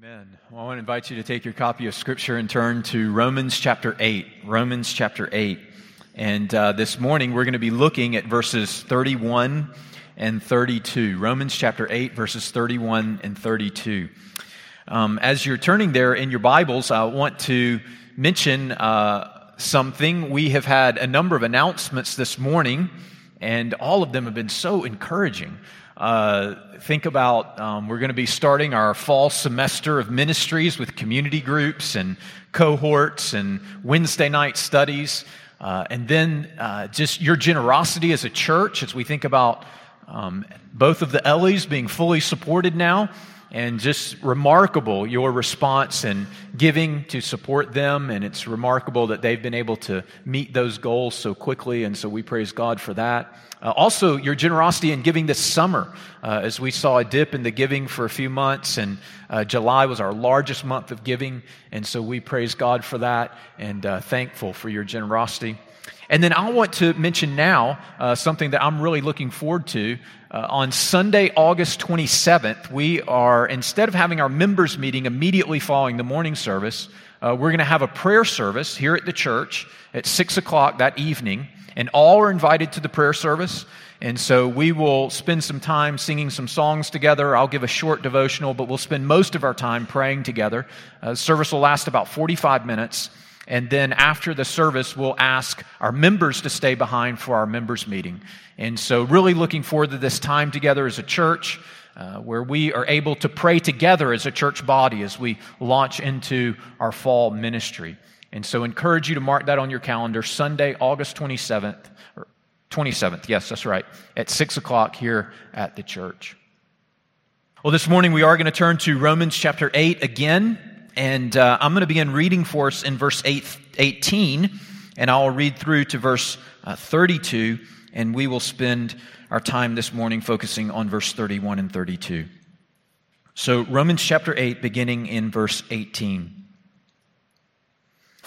Amen. Well, I want to invite you to take your copy of Scripture and turn to Romans chapter 8. Romans chapter 8. And uh, this morning we're going to be looking at verses 31 and 32. Romans chapter 8, verses 31 and 32. Um, as you're turning there in your Bibles, I want to mention uh, something. We have had a number of announcements this morning, and all of them have been so encouraging. Uh, think about um, we're going to be starting our fall semester of ministries with community groups and cohorts and Wednesday night studies. Uh, and then uh, just your generosity as a church as we think about um, both of the Ellies being fully supported now and just remarkable your response and giving to support them. And it's remarkable that they've been able to meet those goals so quickly. And so we praise god for that uh, also your generosity in giving this summer uh, as we saw a dip in the giving for a few months and uh, july was our largest month of giving and so we praise god for that and uh, thankful for your generosity and then I want to mention now uh, something that I'm really looking forward to. Uh, on Sunday, August 27th, we are, instead of having our members' meeting immediately following the morning service, uh, we're going to have a prayer service here at the church at 6 o'clock that evening. And all are invited to the prayer service. And so we will spend some time singing some songs together. I'll give a short devotional, but we'll spend most of our time praying together. Uh, service will last about 45 minutes. And then after the service, we'll ask our members to stay behind for our members' meeting. And so, really looking forward to this time together as a church. Uh, where we are able to pray together as a church body as we launch into our fall ministry. And so, encourage you to mark that on your calendar Sunday, August 27th, 27th, yes, that's right, at 6 o'clock here at the church. Well, this morning we are going to turn to Romans chapter 8 again. And uh, I'm going to begin reading for us in verse 8, 18, and I'll read through to verse uh, 32, and we will spend our time this morning focusing on verse 31 and 32. So, Romans chapter 8, beginning in verse 18.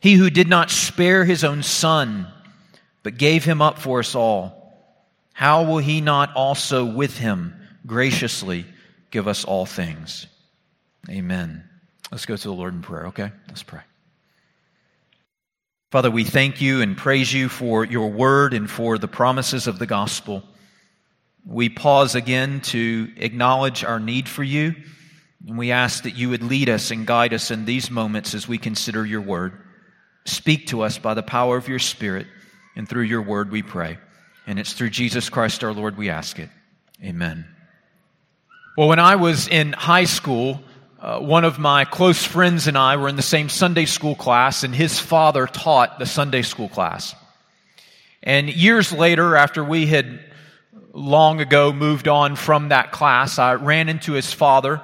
He who did not spare his own son, but gave him up for us all, how will he not also with him graciously give us all things? Amen. Let's go to the Lord in prayer, okay? Let's pray. Father, we thank you and praise you for your word and for the promises of the gospel. We pause again to acknowledge our need for you, and we ask that you would lead us and guide us in these moments as we consider your word. Speak to us by the power of your Spirit, and through your word we pray. And it's through Jesus Christ our Lord we ask it. Amen. Well, when I was in high school, uh, one of my close friends and I were in the same Sunday school class, and his father taught the Sunday school class. And years later, after we had long ago moved on from that class, I ran into his father,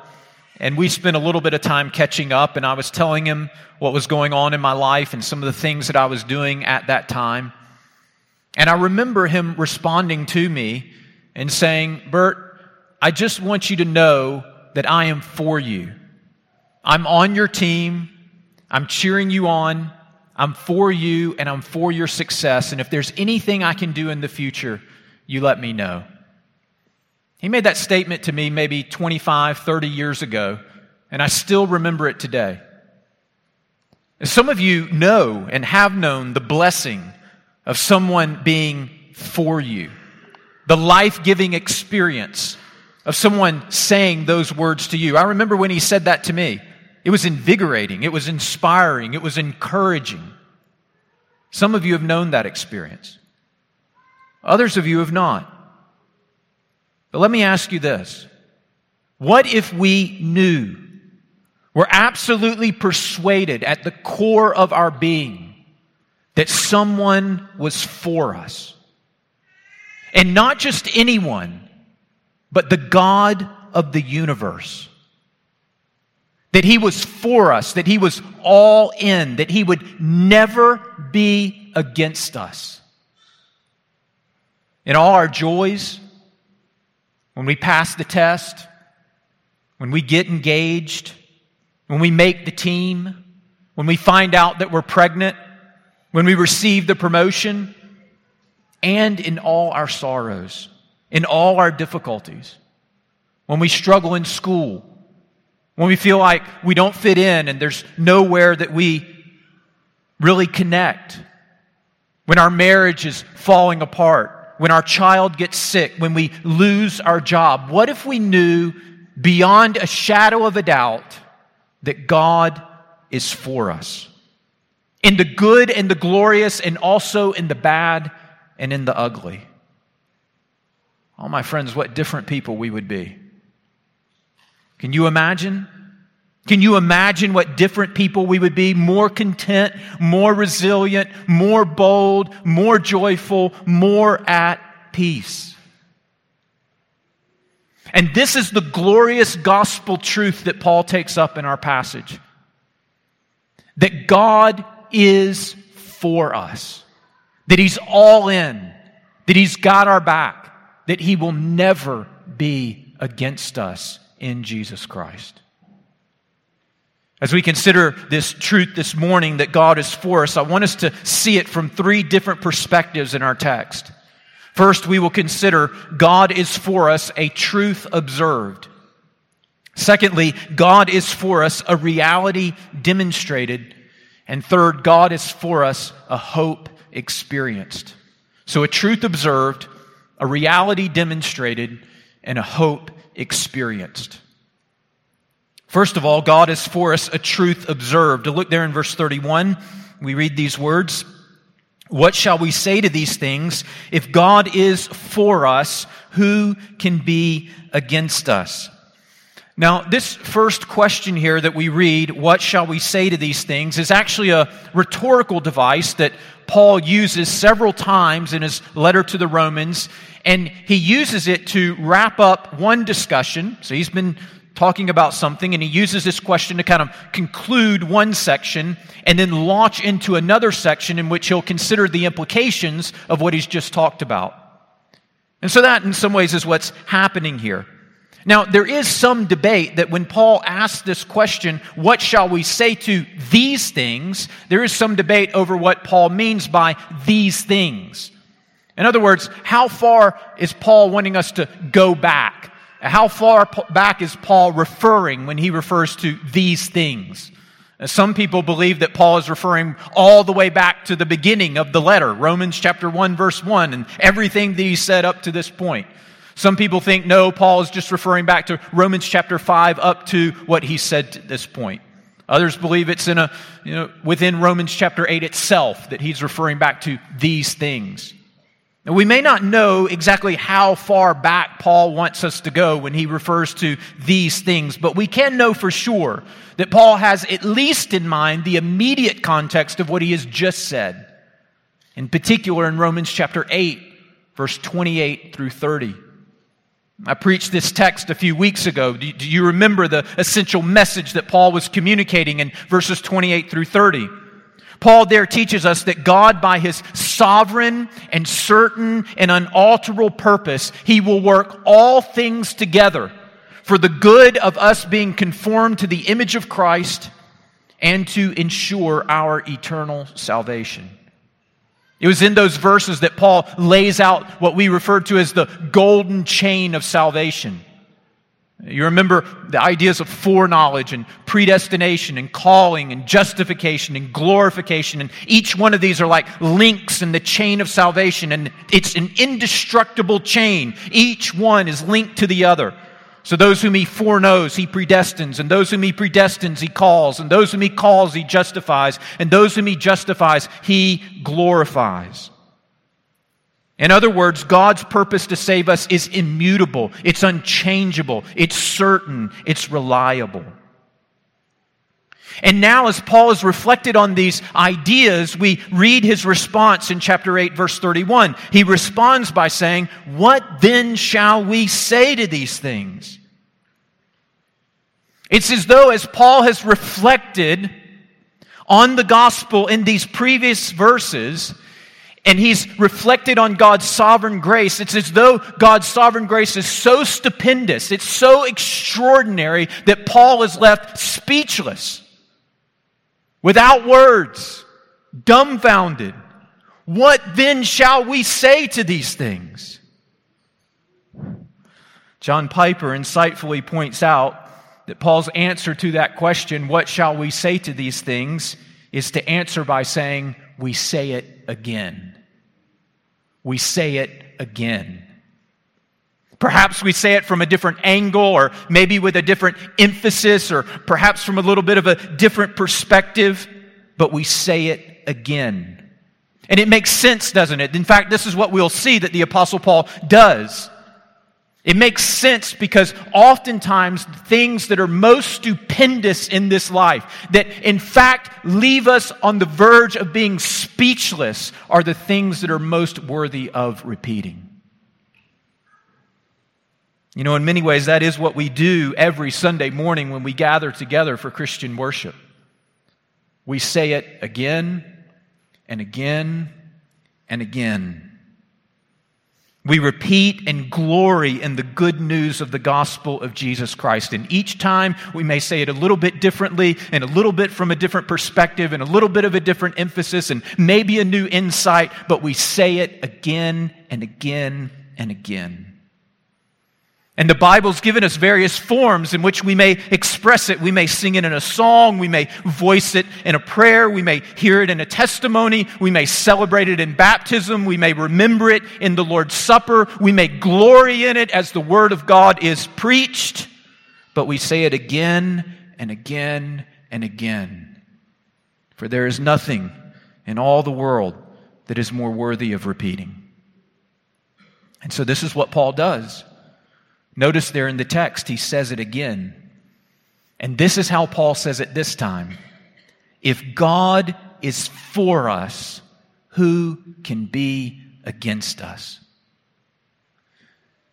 and we spent a little bit of time catching up, and I was telling him what was going on in my life and some of the things that I was doing at that time. And I remember him responding to me and saying, Bert, I just want you to know that I am for you. I'm on your team. I'm cheering you on. I'm for you and I'm for your success. And if there's anything I can do in the future, you let me know. He made that statement to me maybe 25, 30 years ago, and I still remember it today. Some of you know and have known the blessing of someone being for you, the life giving experience of someone saying those words to you. I remember when he said that to me. It was invigorating, it was inspiring, it was encouraging. Some of you have known that experience, others of you have not. But let me ask you this What if we knew, were absolutely persuaded at the core of our being that someone was for us? And not just anyone, but the God of the universe that He was for us, that He was all in, that He would never be against us. In all our joys, when we pass the test, when we get engaged, when we make the team, when we find out that we're pregnant, when we receive the promotion, and in all our sorrows, in all our difficulties, when we struggle in school, when we feel like we don't fit in and there's nowhere that we really connect. When our marriage is falling apart. When our child gets sick. When we lose our job. What if we knew beyond a shadow of a doubt that God is for us? In the good and the glorious, and also in the bad and in the ugly. Oh, my friends, what different people we would be. Can you imagine? Can you imagine what different people we would be? More content, more resilient, more bold, more joyful, more at peace. And this is the glorious gospel truth that Paul takes up in our passage that God is for us, that He's all in, that He's got our back, that He will never be against us in Jesus Christ. As we consider this truth this morning that God is for us, I want us to see it from three different perspectives in our text. First, we will consider God is for us a truth observed. Secondly, God is for us a reality demonstrated. And third, God is for us a hope experienced. So a truth observed, a reality demonstrated, and a hope experienced. First of all, God is for us a truth observed. Look there in verse 31, we read these words. What shall we say to these things? If God is for us, who can be against us? Now, this first question here that we read, what shall we say to these things, is actually a rhetorical device that Paul uses several times in his letter to the Romans, and he uses it to wrap up one discussion. So he's been talking about something, and he uses this question to kind of conclude one section and then launch into another section in which he'll consider the implications of what he's just talked about. And so, that in some ways is what's happening here. Now, there is some debate that when Paul asks this question, what shall we say to these things? There is some debate over what Paul means by these things. In other words, how far is Paul wanting us to go back? How far back is Paul referring when he refers to these things? Some people believe that Paul is referring all the way back to the beginning of the letter, Romans chapter 1 verse 1 and everything that he said up to this point. Some people think no, Paul is just referring back to Romans chapter 5 up to what he said to this point. Others believe it's in a, you know, within Romans chapter 8 itself that he's referring back to these things. Now, we may not know exactly how far back Paul wants us to go when he refers to these things, but we can know for sure that Paul has at least in mind the immediate context of what he has just said. In particular, in Romans chapter 8, verse 28 through 30. I preached this text a few weeks ago. Do you remember the essential message that Paul was communicating in verses 28 through 30? Paul there teaches us that God, by his sovereign and certain and unalterable purpose, he will work all things together for the good of us being conformed to the image of Christ and to ensure our eternal salvation. It was in those verses that Paul lays out what we refer to as the golden chain of salvation. You remember the ideas of foreknowledge and predestination and calling and justification and glorification. And each one of these are like links in the chain of salvation. And it's an indestructible chain. Each one is linked to the other. So those whom he foreknows, he predestines. And those whom he predestines, he calls. And those whom he calls, he justifies. And those whom he justifies, he glorifies. In other words, God's purpose to save us is immutable, it's unchangeable, it's certain, it's reliable. And now, as Paul has reflected on these ideas, we read his response in chapter 8, verse 31. He responds by saying, What then shall we say to these things? It's as though, as Paul has reflected on the gospel in these previous verses, and he's reflected on God's sovereign grace. It's as though God's sovereign grace is so stupendous, it's so extraordinary that Paul is left speechless, without words, dumbfounded. What then shall we say to these things? John Piper insightfully points out that Paul's answer to that question, what shall we say to these things, is to answer by saying, we say it again we say it again. Perhaps we say it from a different angle, or maybe with a different emphasis, or perhaps from a little bit of a different perspective, but we say it again. And it makes sense, doesn't it? In fact, this is what we'll see that the Apostle Paul does. It makes sense because oftentimes things that are most stupendous in this life, that in fact leave us on the verge of being speechless, are the things that are most worthy of repeating. You know, in many ways, that is what we do every Sunday morning when we gather together for Christian worship. We say it again and again and again. We repeat and glory in the good news of the gospel of Jesus Christ. And each time we may say it a little bit differently and a little bit from a different perspective and a little bit of a different emphasis and maybe a new insight, but we say it again and again and again. And the Bible's given us various forms in which we may express it. We may sing it in a song. We may voice it in a prayer. We may hear it in a testimony. We may celebrate it in baptism. We may remember it in the Lord's Supper. We may glory in it as the Word of God is preached. But we say it again and again and again. For there is nothing in all the world that is more worthy of repeating. And so this is what Paul does. Notice there in the text, he says it again. And this is how Paul says it this time. If God is for us, who can be against us?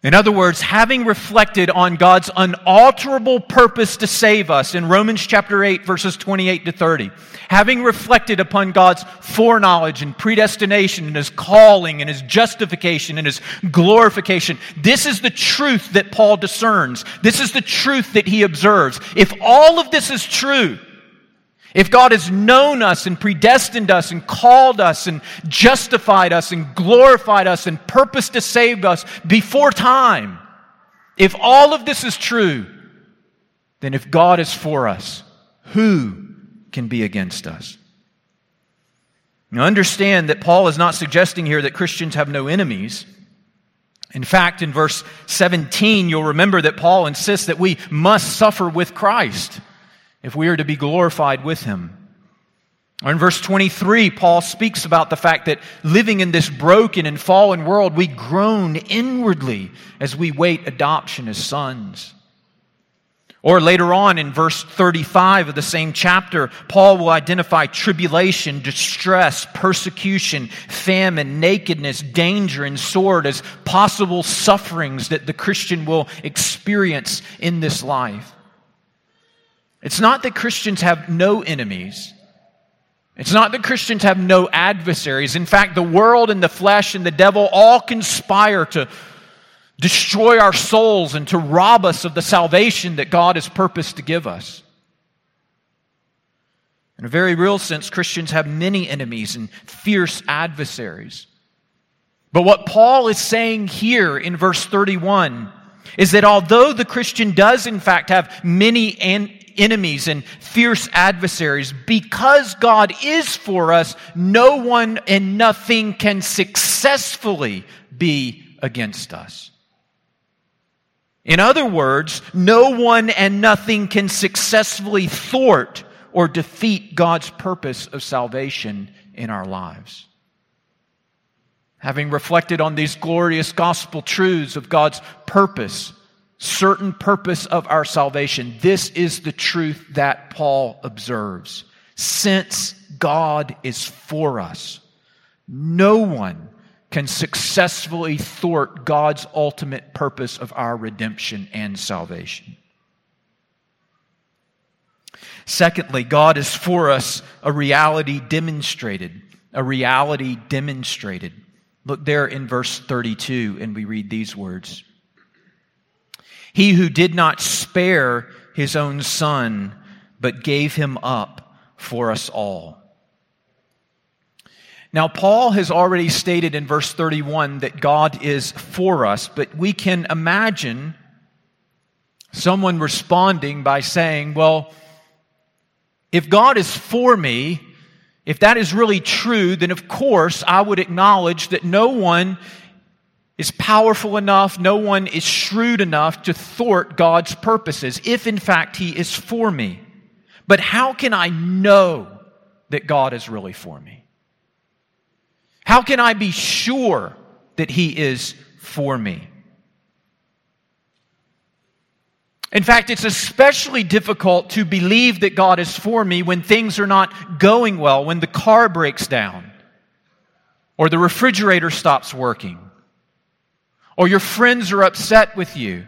In other words, having reflected on God's unalterable purpose to save us in Romans chapter 8, verses 28 to 30, having reflected upon God's foreknowledge and predestination and his calling and his justification and his glorification, this is the truth that Paul discerns. This is the truth that he observes. If all of this is true, if God has known us and predestined us and called us and justified us and glorified us and purposed to save us before time, if all of this is true, then if God is for us, who can be against us? Now understand that Paul is not suggesting here that Christians have no enemies. In fact, in verse 17, you'll remember that Paul insists that we must suffer with Christ if we are to be glorified with him. Or In verse 23, Paul speaks about the fact that living in this broken and fallen world, we groan inwardly as we wait adoption as sons. Or later on in verse 35 of the same chapter, Paul will identify tribulation, distress, persecution, famine, nakedness, danger, and sword as possible sufferings that the Christian will experience in this life. It's not that Christians have no enemies. It's not that Christians have no adversaries. In fact, the world and the flesh and the devil all conspire to destroy our souls and to rob us of the salvation that God has purposed to give us. In a very real sense, Christians have many enemies and fierce adversaries. But what Paul is saying here in verse 31 is that although the Christian does, in fact, have many an- enemies and fierce adversaries, because God is for us, no one and nothing can successfully be against us. In other words, no one and nothing can successfully thwart or defeat God's purpose of salvation in our lives. Having reflected on these glorious gospel truths of God's purpose, certain purpose of our salvation, this is the truth that Paul observes. Since God is for us, no one can successfully thwart God's ultimate purpose of our redemption and salvation. Secondly, God is for us a reality demonstrated. A reality demonstrated. Look there in verse 32, and we read these words He who did not spare his own son, but gave him up for us all. Now, Paul has already stated in verse 31 that God is for us, but we can imagine someone responding by saying, Well, if God is for me, if that is really true, then of course I would acknowledge that no one is powerful enough, no one is shrewd enough to thwart God's purposes, if in fact He is for me. But how can I know that God is really for me? How can I be sure that He is for me? In fact, it's especially difficult to believe that God is for me when things are not going well, when the car breaks down, or the refrigerator stops working, or your friends are upset with you,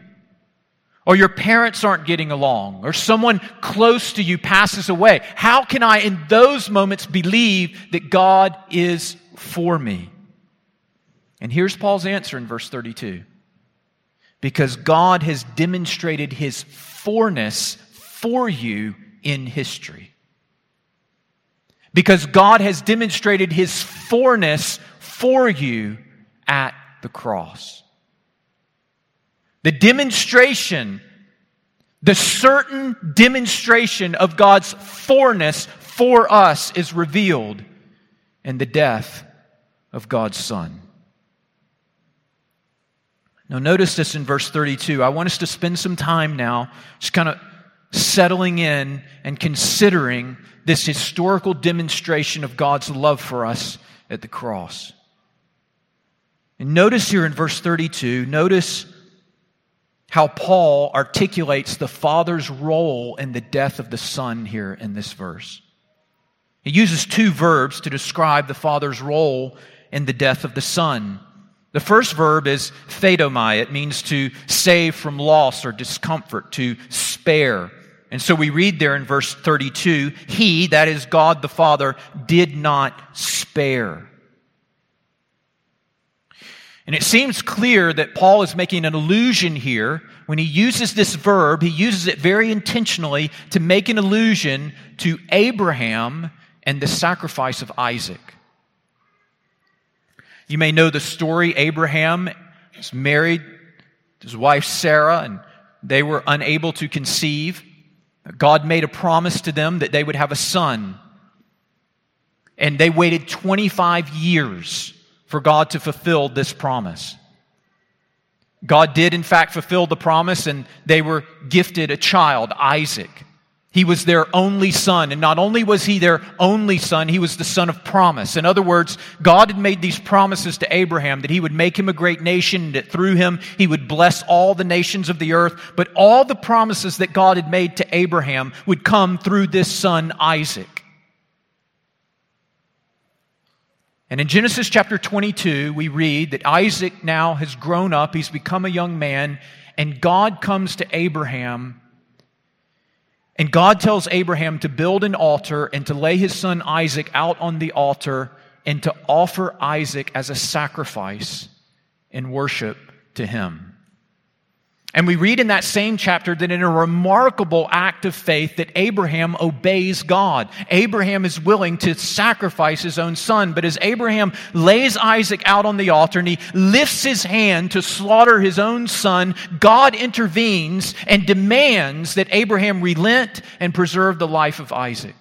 or your parents aren't getting along, or someone close to you passes away. How can I, in those moments, believe that God is for me. And here's Paul's answer in verse 32 because God has demonstrated his forness for you in history. Because God has demonstrated his forness for you at the cross. The demonstration, the certain demonstration of God's forness for us is revealed in the death of God's Son. Now, notice this in verse 32. I want us to spend some time now just kind of settling in and considering this historical demonstration of God's love for us at the cross. And notice here in verse 32, notice how Paul articulates the Father's role in the death of the Son here in this verse. He uses two verbs to describe the Father's role in the death of the Son. The first verb is pheidomai. It means to save from loss or discomfort, to spare. And so we read there in verse 32, He, that is God the Father, did not spare. And it seems clear that Paul is making an allusion here. When he uses this verb, he uses it very intentionally to make an allusion to Abraham and the sacrifice of Isaac. You may know the story. Abraham was married to his wife Sarah, and they were unable to conceive. God made a promise to them that they would have a son. And they waited 25 years for God to fulfill this promise. God did, in fact, fulfill the promise, and they were gifted a child, Isaac. He was their only son. And not only was he their only son, he was the son of promise. In other words, God had made these promises to Abraham that he would make him a great nation, and that through him he would bless all the nations of the earth. But all the promises that God had made to Abraham would come through this son, Isaac. And in Genesis chapter 22, we read that Isaac now has grown up, he's become a young man, and God comes to Abraham and God tells Abraham to build an altar and to lay his son Isaac out on the altar and to offer Isaac as a sacrifice in worship to him. And we read in that same chapter that in a remarkable act of faith that Abraham obeys God. Abraham is willing to sacrifice his own son, but as Abraham lays Isaac out on the altar and he lifts his hand to slaughter his own son, God intervenes and demands that Abraham relent and preserve the life of Isaac.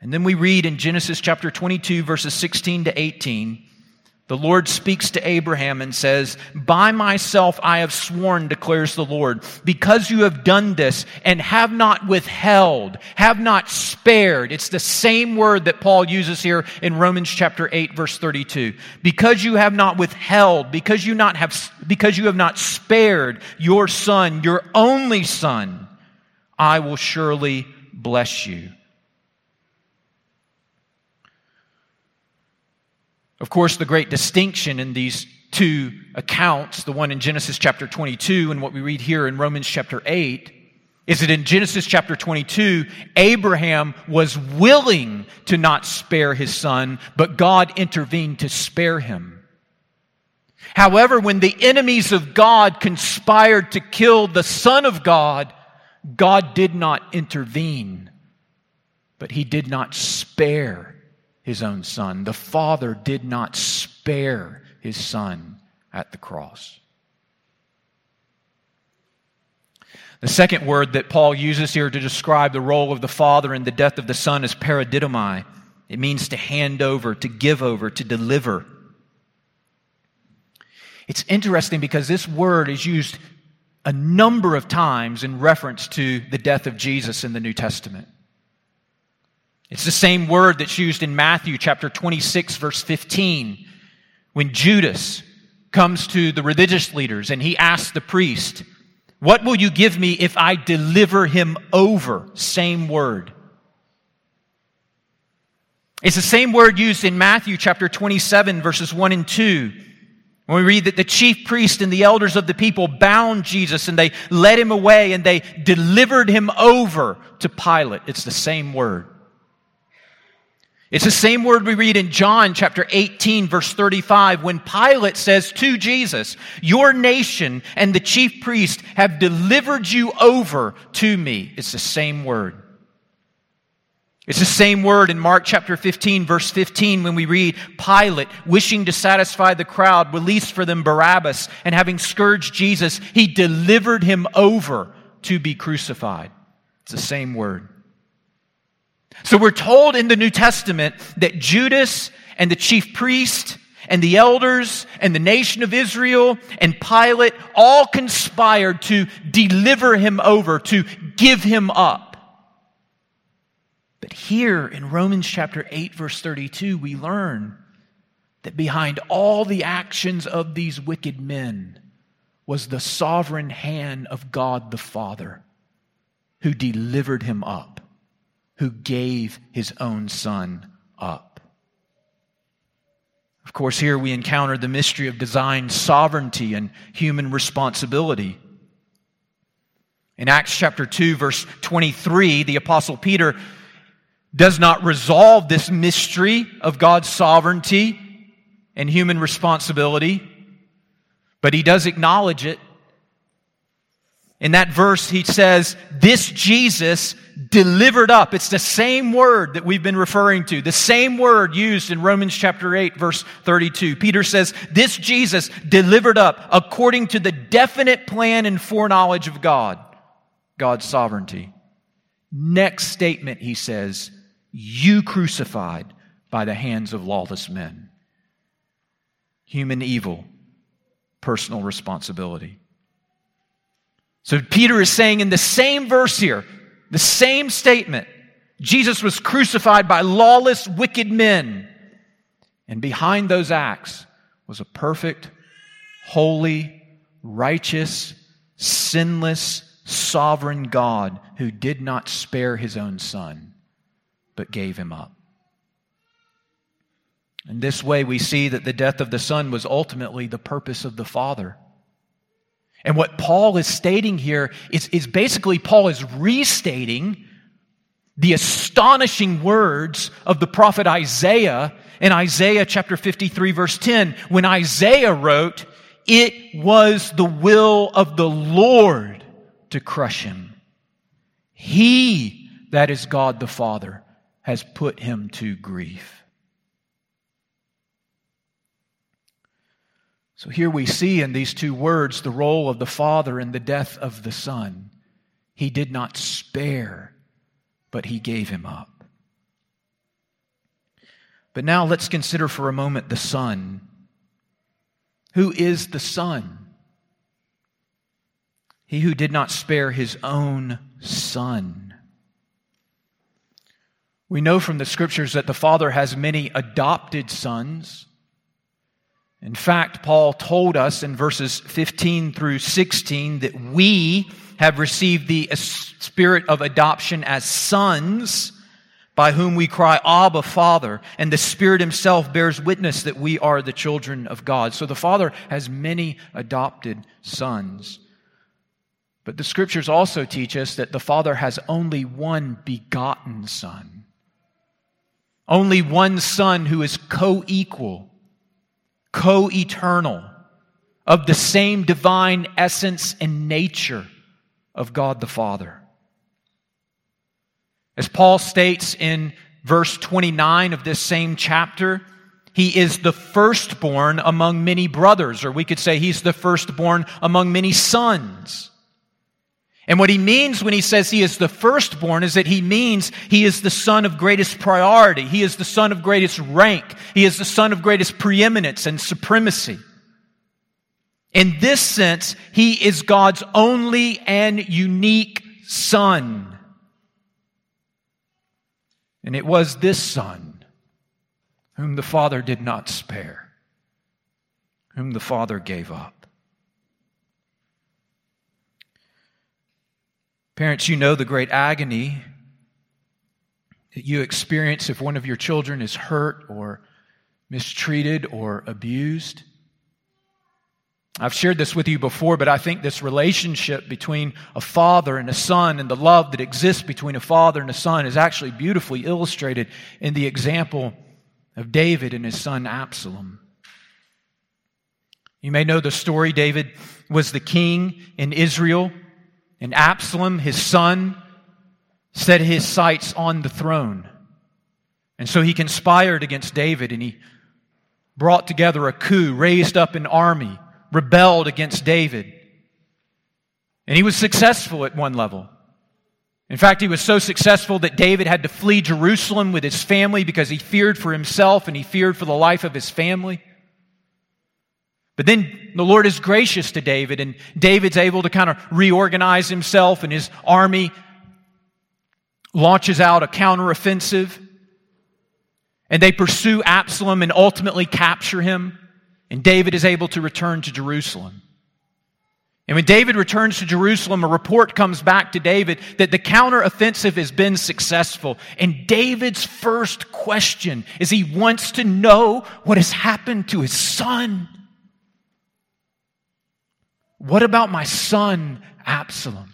And then we read in Genesis chapter 22 verses 16 to 18 the Lord speaks to Abraham and says, By myself I have sworn, declares the Lord, because you have done this and have not withheld, have not spared. It's the same word that Paul uses here in Romans chapter 8, verse 32. Because you have not withheld, because you, not have, because you have not spared your son, your only son, I will surely bless you. Of course, the great distinction in these two accounts, the one in Genesis chapter 22 and what we read here in Romans chapter 8, is that in Genesis chapter 22, Abraham was willing to not spare his son, but God intervened to spare him. However, when the enemies of God conspired to kill the Son of God, God did not intervene, but he did not spare his own son. The Father did not spare his son at the cross. The second word that Paul uses here to describe the role of the Father in the death of the Son is paradidomai. It means to hand over, to give over, to deliver. It's interesting because this word is used a number of times in reference to the death of Jesus in the New Testament. It's the same word that's used in Matthew chapter 26, verse 15, when Judas comes to the religious leaders and he asks the priest, What will you give me if I deliver him over? Same word. It's the same word used in Matthew chapter 27, verses 1 and 2. When we read that the chief priest and the elders of the people bound Jesus and they led him away and they delivered him over to Pilate. It's the same word. It's the same word we read in John chapter 18, verse 35, when Pilate says to Jesus, Your nation and the chief priest have delivered you over to me. It's the same word. It's the same word in Mark chapter 15, verse 15, when we read, Pilate, wishing to satisfy the crowd, released for them Barabbas, and having scourged Jesus, he delivered him over to be crucified. It's the same word. So we're told in the New Testament that Judas and the chief priest and the elders and the nation of Israel and Pilate all conspired to deliver him over, to give him up. But here in Romans chapter 8, verse 32, we learn that behind all the actions of these wicked men was the sovereign hand of God the Father who delivered him up who gave his own son up. Of course, here we encounter the mystery of design sovereignty and human responsibility. In Acts chapter 2, verse 23, the Apostle Peter does not resolve this mystery of God's sovereignty and human responsibility, but he does acknowledge it. In that verse, he says, This Jesus delivered up. It's the same word that we've been referring to, the same word used in Romans chapter 8, verse 32. Peter says, This Jesus delivered up according to the definite plan and foreknowledge of God, God's sovereignty. Next statement, he says, You crucified by the hands of lawless men. Human evil, personal responsibility. So Peter is saying in the same verse here, The same statement. Jesus was crucified by lawless, wicked men. And behind those acts was a perfect, holy, righteous, sinless, sovereign God who did not spare his own son, but gave him up. In this way, we see that the death of the Son was ultimately the purpose of the Father. And what Paul is stating here is, is basically Paul is restating the astonishing words of the prophet Isaiah in Isaiah chapter 53, verse 10, when Isaiah wrote, It was the will of the Lord to crush him. He, that is God the Father, has put him to grief. So here we see in these two words the role of the Father in the death of the Son. He did not spare, but he gave him up. But now let's consider for a moment the Son. Who is the Son? He who did not spare his own Son. We know from the scriptures that the Father has many adopted sons. In fact, Paul told us in verses 15 through 16 that we have received the spirit of adoption as sons by whom we cry, Abba, Father. And the Spirit Himself bears witness that we are the children of God. So the Father has many adopted sons. But the Scriptures also teach us that the Father has only one begotten Son. Only one Son who is co equal co eternal, of the same divine essence and nature of God the Father. As Paul states in verse 29 of this same chapter, he is the firstborn among many brothers, or we could say he's the firstborn among many sons. And what he means when he says he is the firstborn is that he means he is the son of greatest priority. He is the son of greatest rank. He is the son of greatest preeminence and supremacy. In this sense, he is God's only and unique son. And it was this son whom the Father did not spare, whom the Father gave up. Parents, you know the great agony that you experience if one of your children is hurt or mistreated or abused. I've shared this with you before, but I think this relationship between a father and a son and the love that exists between a father and a son is actually beautifully illustrated in the example of David and his son Absalom. You may know the story. David was the king in Israel. And Absalom, his son, set his sights on the throne. And so he conspired against David and he brought together a coup, raised up an army, rebelled against David. And he was successful at one level. In fact, he was so successful that David had to flee Jerusalem with his family because he feared for himself and he feared for the life of his family. But then the Lord is gracious to David, and David's able to kind of reorganize himself, and his army launches out a counteroffensive. And they pursue Absalom and ultimately capture him. And David is able to return to Jerusalem. And when David returns to Jerusalem, a report comes back to David that the counteroffensive has been successful. And David's first question is he wants to know what has happened to his son. What about my son, Absalom?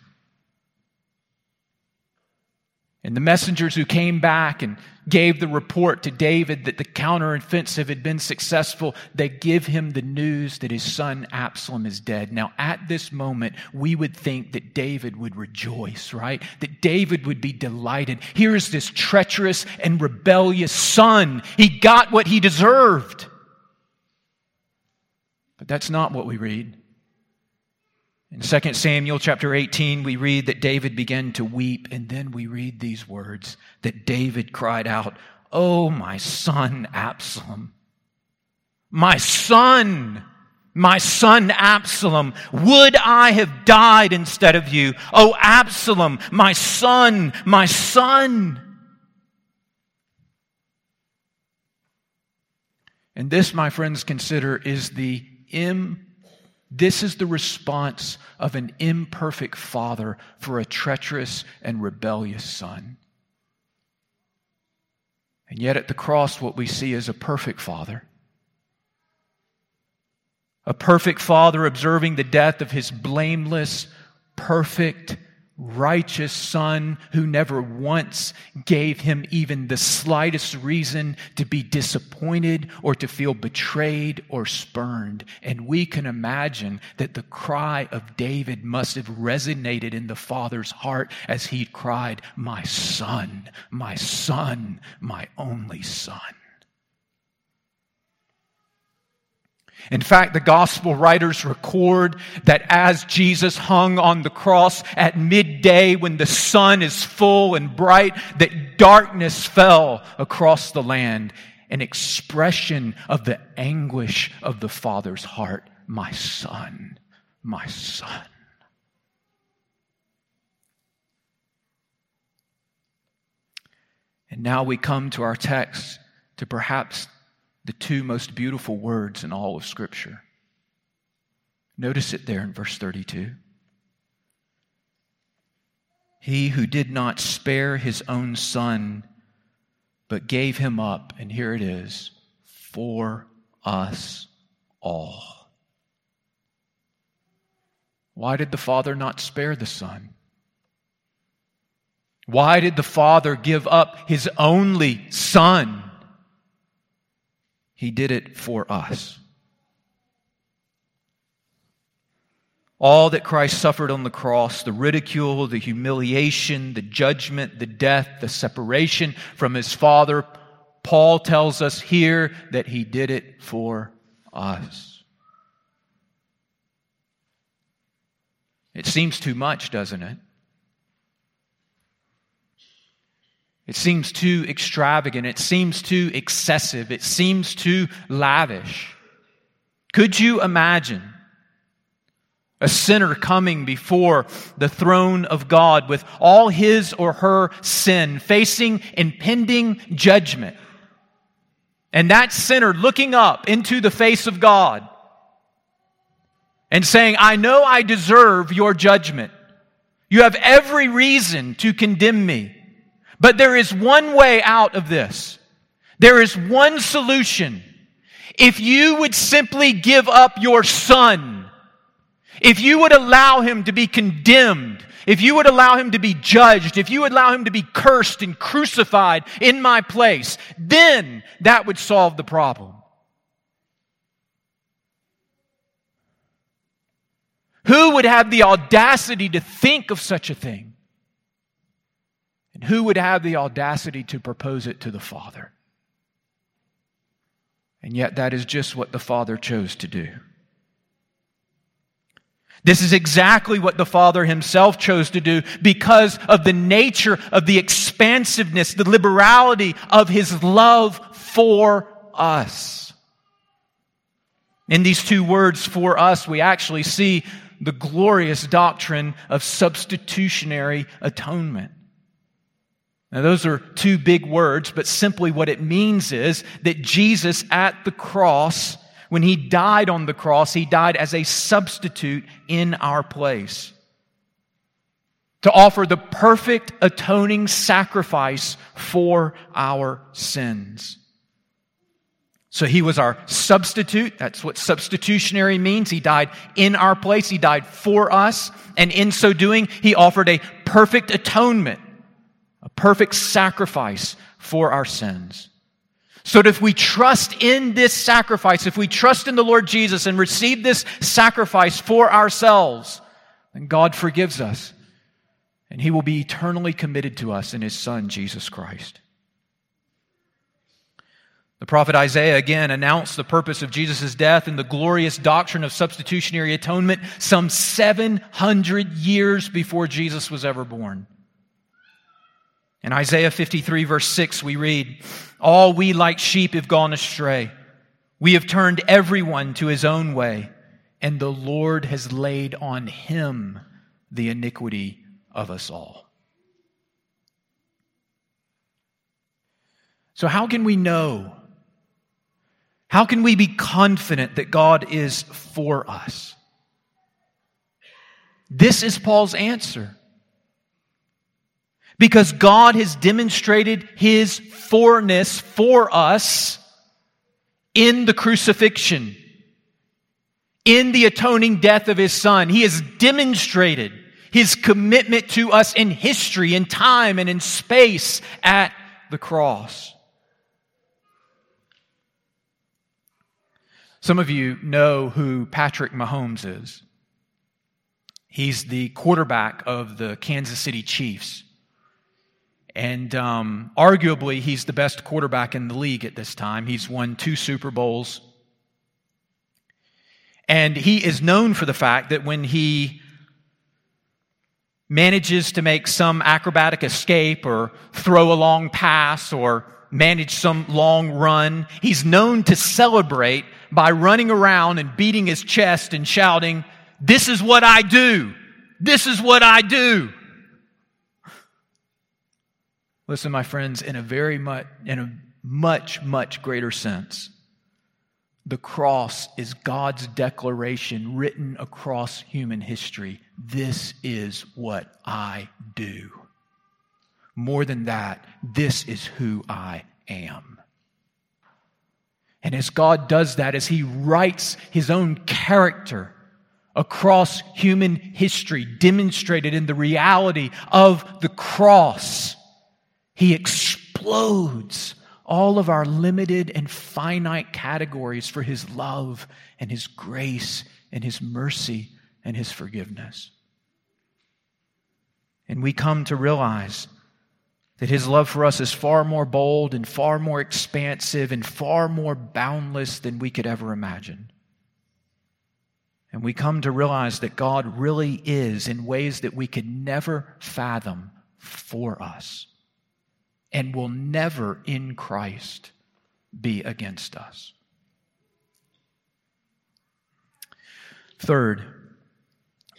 And the messengers who came back and gave the report to David that the counteroffensive had been successful, they give him the news that his son Absalom is dead. Now, at this moment, we would think that David would rejoice, right? That David would be delighted. Here is this treacherous and rebellious son. He got what he deserved. But that's not what we read. In 2 Samuel chapter 18, we read that David began to weep, and then we read these words that David cried out, Oh, my son Absalom, my son, My son Absalom, would I have died instead of you? Oh, Absalom, my son, my son. And this, my friends, consider is the Im, this is the response of an imperfect father for a treacherous and rebellious son. And yet at the cross, what we see is a perfect father a perfect father observing the death of his blameless, perfect, righteous son who never once gave him even the slightest reason to be disappointed or to feel betrayed or spurned. And we can imagine that the cry of David must have resonated in the father's heart as he cried, My son, my son, my only son. In fact, the gospel writers record that as Jesus hung on the cross at midday when the sun is full and bright, that darkness fell across the land, an expression of the anguish of the Father's heart. My son, my son. And now we come to our text to perhaps the two most beautiful words in all of Scripture. Notice it there in verse 32. He who did not spare his own son, but gave him up, and here it is, for us all. Why did the Father not spare the Son? Why did the Father give up his only Son? He did it for us. All that Christ suffered on the cross, the ridicule, the humiliation, the judgment, the death, the separation from his Father, Paul tells us here that he did it for us. It seems too much, doesn't it? It seems too extravagant. It seems too excessive. It seems too lavish. Could you imagine a sinner coming before the throne of God with all his or her sin, facing impending judgment? And that sinner looking up into the face of God and saying, I know I deserve your judgment. You have every reason to condemn me. But there is one way out of this. There is one solution. If you would simply give up your son, if you would allow him to be condemned, if you would allow him to be judged, if you would allow him to be cursed and crucified in my place, then that would solve the problem. Who would have the audacity to think of such a thing? Who would have the audacity to propose it to the Father? And yet, that is just what the Father chose to do. This is exactly what the Father himself chose to do because of the nature of the expansiveness, the liberality of his love for us. In these two words, for us, we actually see the glorious doctrine of substitutionary atonement. Now, those are two big words, but simply what it means is that Jesus at the cross, when he died on the cross, he died as a substitute in our place to offer the perfect atoning sacrifice for our sins. So he was our substitute. That's what substitutionary means. He died in our place. He died for us. And in so doing, he offered a perfect atonement a perfect sacrifice for our sins. So that if we trust in this sacrifice, if we trust in the Lord Jesus and receive this sacrifice for ourselves, then God forgives us. And He will be eternally committed to us in His Son, Jesus Christ. The prophet Isaiah again announced the purpose of Jesus' death and the glorious doctrine of substitutionary atonement some 700 years before Jesus was ever born. In Isaiah 53, verse 6, we read, All we like sheep have gone astray. We have turned everyone to his own way, and the Lord has laid on him the iniquity of us all. So, how can we know? How can we be confident that God is for us? This is Paul's answer. Because God has demonstrated his forness for us in the crucifixion, in the atoning death of his son. He has demonstrated his commitment to us in history, in time, and in space at the cross. Some of you know who Patrick Mahomes is. He's the quarterback of the Kansas City Chiefs. And um, arguably, he's the best quarterback in the league at this time. He's won two Super Bowls. And he is known for the fact that when he manages to make some acrobatic escape or throw a long pass or manage some long run, he's known to celebrate by running around and beating his chest and shouting, This is what I do! This is what I do! Listen, my friends, in a very much, in a much, much greater sense, the cross is God's declaration written across human history. This is what I do. More than that, this is who I am. And as God does that, as He writes His own character across human history, demonstrated in the reality of the cross, he explodes all of our limited and finite categories for His love and His grace and His mercy and His forgiveness. And we come to realize that His love for us is far more bold and far more expansive and far more boundless than we could ever imagine. And we come to realize that God really is, in ways that we could never fathom, for us and will never in Christ be against us. Third,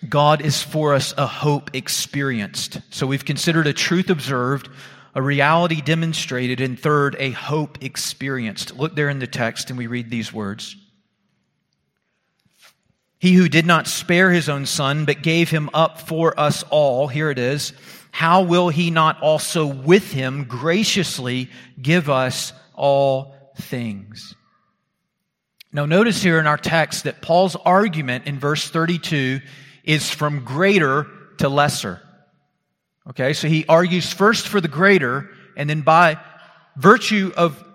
God is for us a hope experienced. So we've considered a truth observed, a reality demonstrated, and third, a hope experienced. Look there in the text and we read these words. He who did not spare his own son, but gave him up for us all, here it is how will he not also with him graciously give us all things? Now, notice here in our text that Paul's argument in verse 32 is from greater to lesser. Okay, so he argues first for the greater, and then by virtue of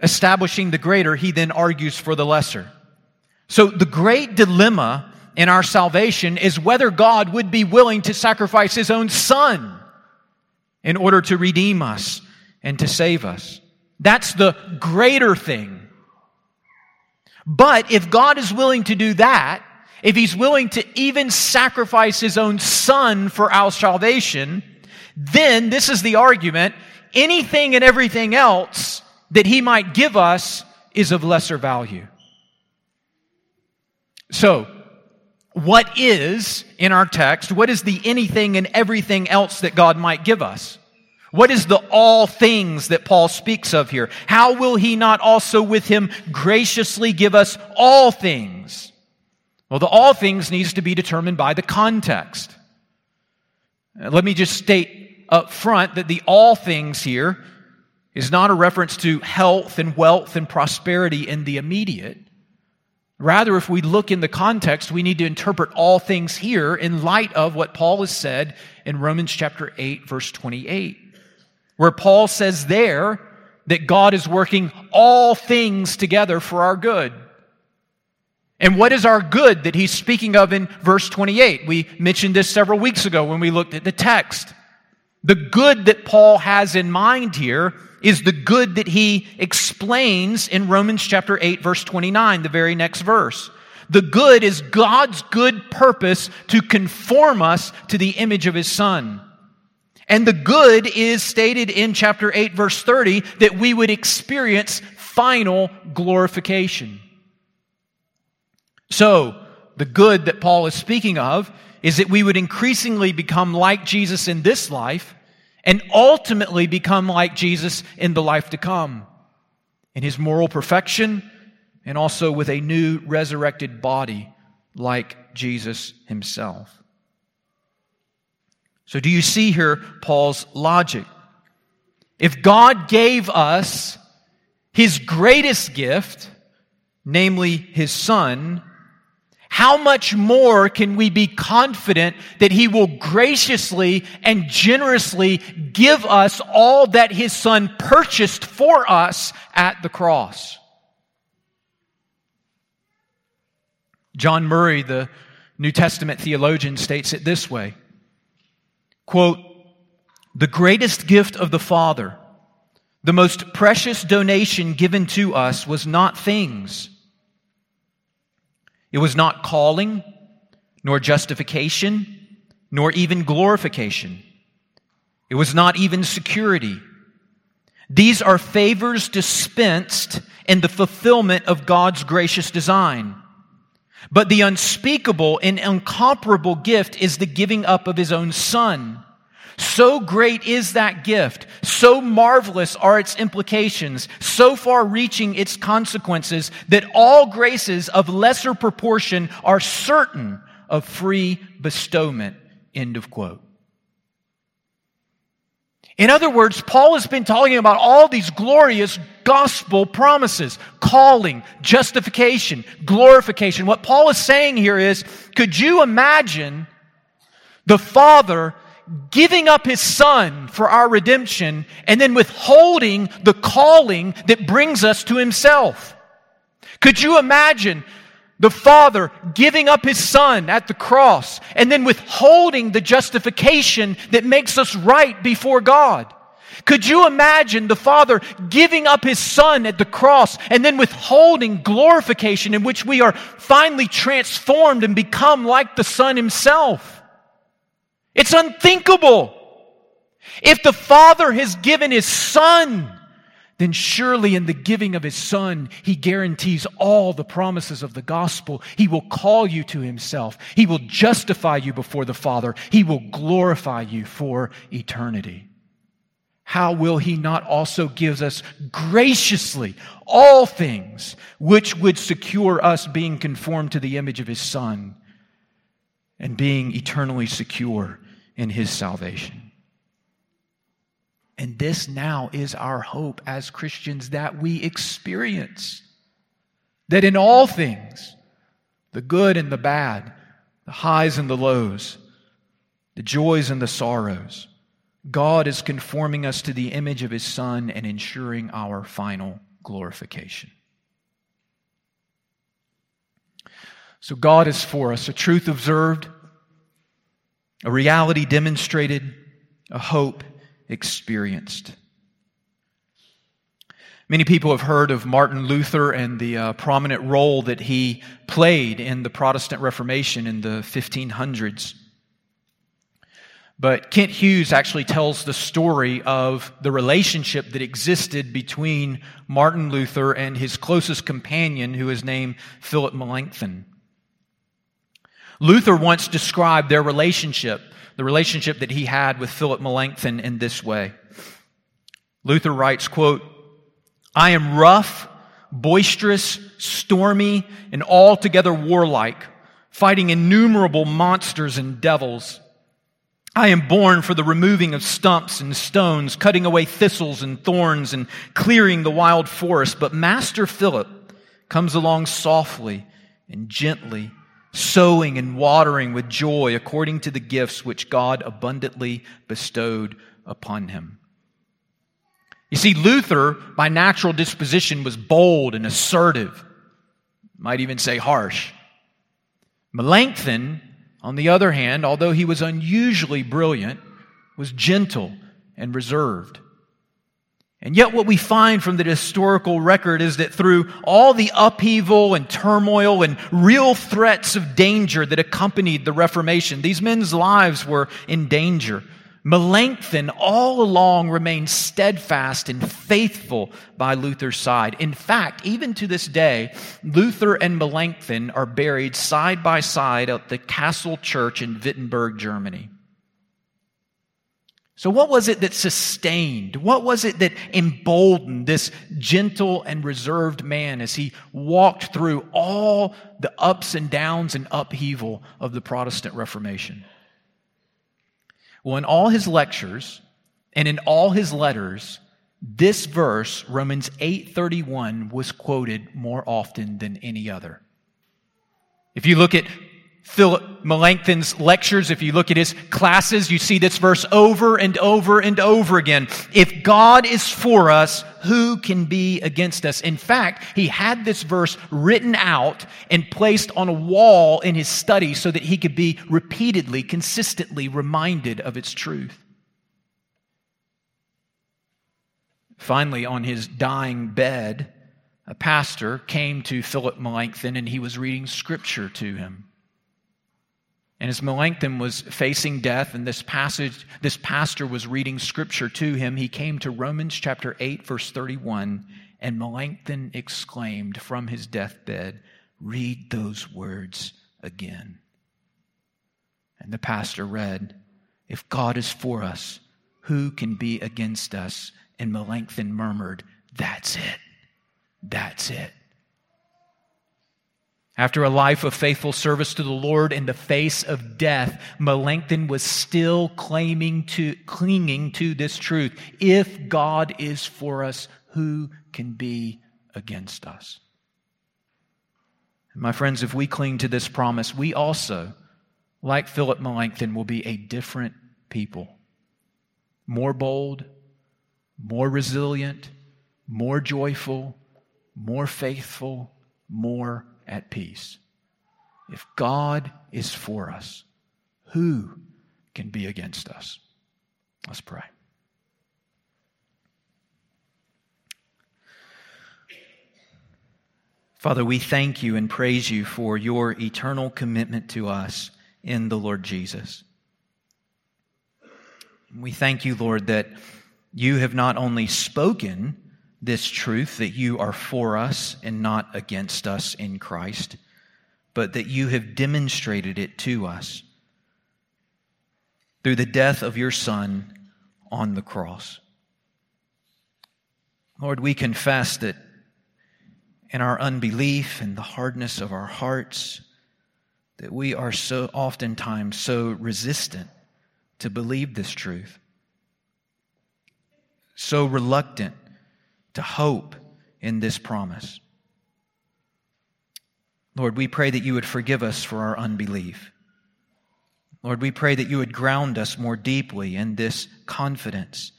establishing the greater, he then argues for the lesser. So the great dilemma in our salvation is whether God would be willing to sacrifice his own son in order to redeem us and to save us. That's the greater thing. But if God is willing to do that, if he's willing to even sacrifice his own son for our salvation, then this is the argument anything and everything else that he might give us is of lesser value. So, what is, in our text, what is the anything and everything else that God might give us? What is the all things that Paul speaks of here? How will he not also with him graciously give us all things? Well, the all things needs to be determined by the context. Let me just state up front that the all things here is not a reference to health and wealth and prosperity in the immediate. Rather, if we look in the context, we need to interpret all things here in light of what Paul has said in Romans chapter 8, verse 28, where Paul says there that God is working all things together for our good. And what is our good that he's speaking of in verse 28? We mentioned this several weeks ago when we looked at the text. The good that Paul has in mind here is the good that he explains in Romans chapter 8 verse 29, the very next verse. The good is God's good purpose to conform us to the image of his son. And the good is stated in chapter 8 verse 30 that we would experience final glorification. So, the good that Paul is speaking of, is that we would increasingly become like Jesus in this life and ultimately become like Jesus in the life to come, in his moral perfection and also with a new resurrected body like Jesus himself. So, do you see here Paul's logic? If God gave us his greatest gift, namely his son, how much more can we be confident that he will graciously and generously give us all that his son purchased for us at the cross? John Murray, the New Testament theologian, states it this way quote, The greatest gift of the Father, the most precious donation given to us, was not things. It was not calling, nor justification, nor even glorification. It was not even security. These are favors dispensed in the fulfillment of God's gracious design. But the unspeakable and incomparable gift is the giving up of his own son. So great is that gift, so marvelous are its implications, so far reaching its consequences, that all graces of lesser proportion are certain of free bestowment. End of quote. In other words, Paul has been talking about all these glorious gospel promises calling, justification, glorification. What Paul is saying here is could you imagine the Father giving up his Son for our redemption and then withholding the calling that brings us to himself? Could you imagine the Father giving up His Son at the cross and then withholding the justification that makes us right before God. Could you imagine the Father giving up His Son at the cross and then withholding glorification in which we are finally transformed and become like the Son Himself? It's unthinkable. If the Father has given His Son, then surely in the giving of his son, he guarantees all the promises of the gospel. He will call you to himself. He will justify you before the Father. He will glorify you for eternity. How will he not also give us graciously all things which would secure us being conformed to the image of his son and being eternally secure in his salvation? And this now is our hope as Christians that we experience. That in all things, the good and the bad, the highs and the lows, the joys and the sorrows, God is conforming us to the image of His Son and ensuring our final glorification. So, God is for us, a truth observed, a reality demonstrated, a hope experienced. Many people have heard of Martin Luther and the uh, prominent role that he played in the Protestant Reformation in the 1500s. But Kent Hughes actually tells the story of the relationship that existed between Martin Luther and his closest companion, who is named Philip Melanchthon. Luther once described their relationship the relationship that he had with Philip Melanchthon in this way. Luther writes, quote, I am rough, boisterous, stormy, and altogether warlike, fighting innumerable monsters and devils. I am born for the removing of stumps and stones, cutting away thistles and thorns, and clearing the wild forest. But Master Philip comes along softly and gently sowing and watering with joy according to the gifts which God abundantly bestowed upon him. You see, Luther, by natural disposition, was bold and assertive, might even say harsh. Melanchthon, on the other hand, although he was unusually brilliant, was gentle and reserved. And yet, what we find from the historical record is that through all the upheaval and turmoil and real threats of danger that accompanied the Reformation, these men's lives were in danger. Melanchthon all along remained steadfast and faithful by Luther's side. In fact, even to this day, Luther and Melanchthon are buried side by side at the Castle Church in Wittenberg, Germany. So, what was it that sustained? What was it that emboldened this gentle and reserved man as he walked through all the ups and downs and upheaval of the Protestant Reformation? Well, in all his lectures and in all his letters, this verse, Romans 8:31, was quoted more often than any other. If you look at Philip Melanchthon's lectures, if you look at his classes, you see this verse over and over and over again. If God is for us, who can be against us? In fact, he had this verse written out and placed on a wall in his study so that he could be repeatedly, consistently reminded of its truth. Finally, on his dying bed, a pastor came to Philip Melanchthon and he was reading scripture to him. And as Melanchthon was facing death, and this passage, this pastor was reading scripture to him, he came to Romans chapter 8, verse 31, and Melanchthon exclaimed from his deathbed, Read those words again. And the pastor read, If God is for us, who can be against us? And Melanchthon murmured, That's it. That's it. After a life of faithful service to the Lord in the face of death, Melanchthon was still claiming to, clinging to this truth. If God is for us, who can be against us? My friends, if we cling to this promise, we also, like Philip Melanchthon, will be a different people. More bold, more resilient, more joyful, more faithful, more at peace. If God is for us, who can be against us? Let's pray. Father, we thank you and praise you for your eternal commitment to us in the Lord Jesus. We thank you, Lord, that you have not only spoken this truth that you are for us and not against us in Christ, but that you have demonstrated it to us through the death of your Son on the cross. Lord, we confess that in our unbelief and the hardness of our hearts, that we are so oftentimes so resistant to believe this truth, so reluctant to hope in this promise. Lord, we pray that you would forgive us for our unbelief. Lord, we pray that you would ground us more deeply in this confidence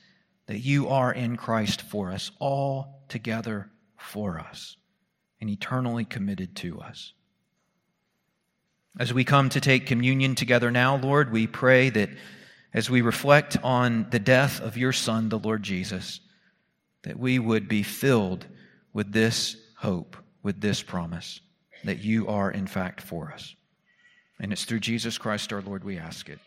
that you are in Christ for us, all together for us, and eternally committed to us. As we come to take communion together now, Lord, we pray that as we reflect on the death of your Son, the Lord Jesus, that we would be filled with this hope, with this promise, that you are in fact for us. And it's through Jesus Christ our Lord we ask it.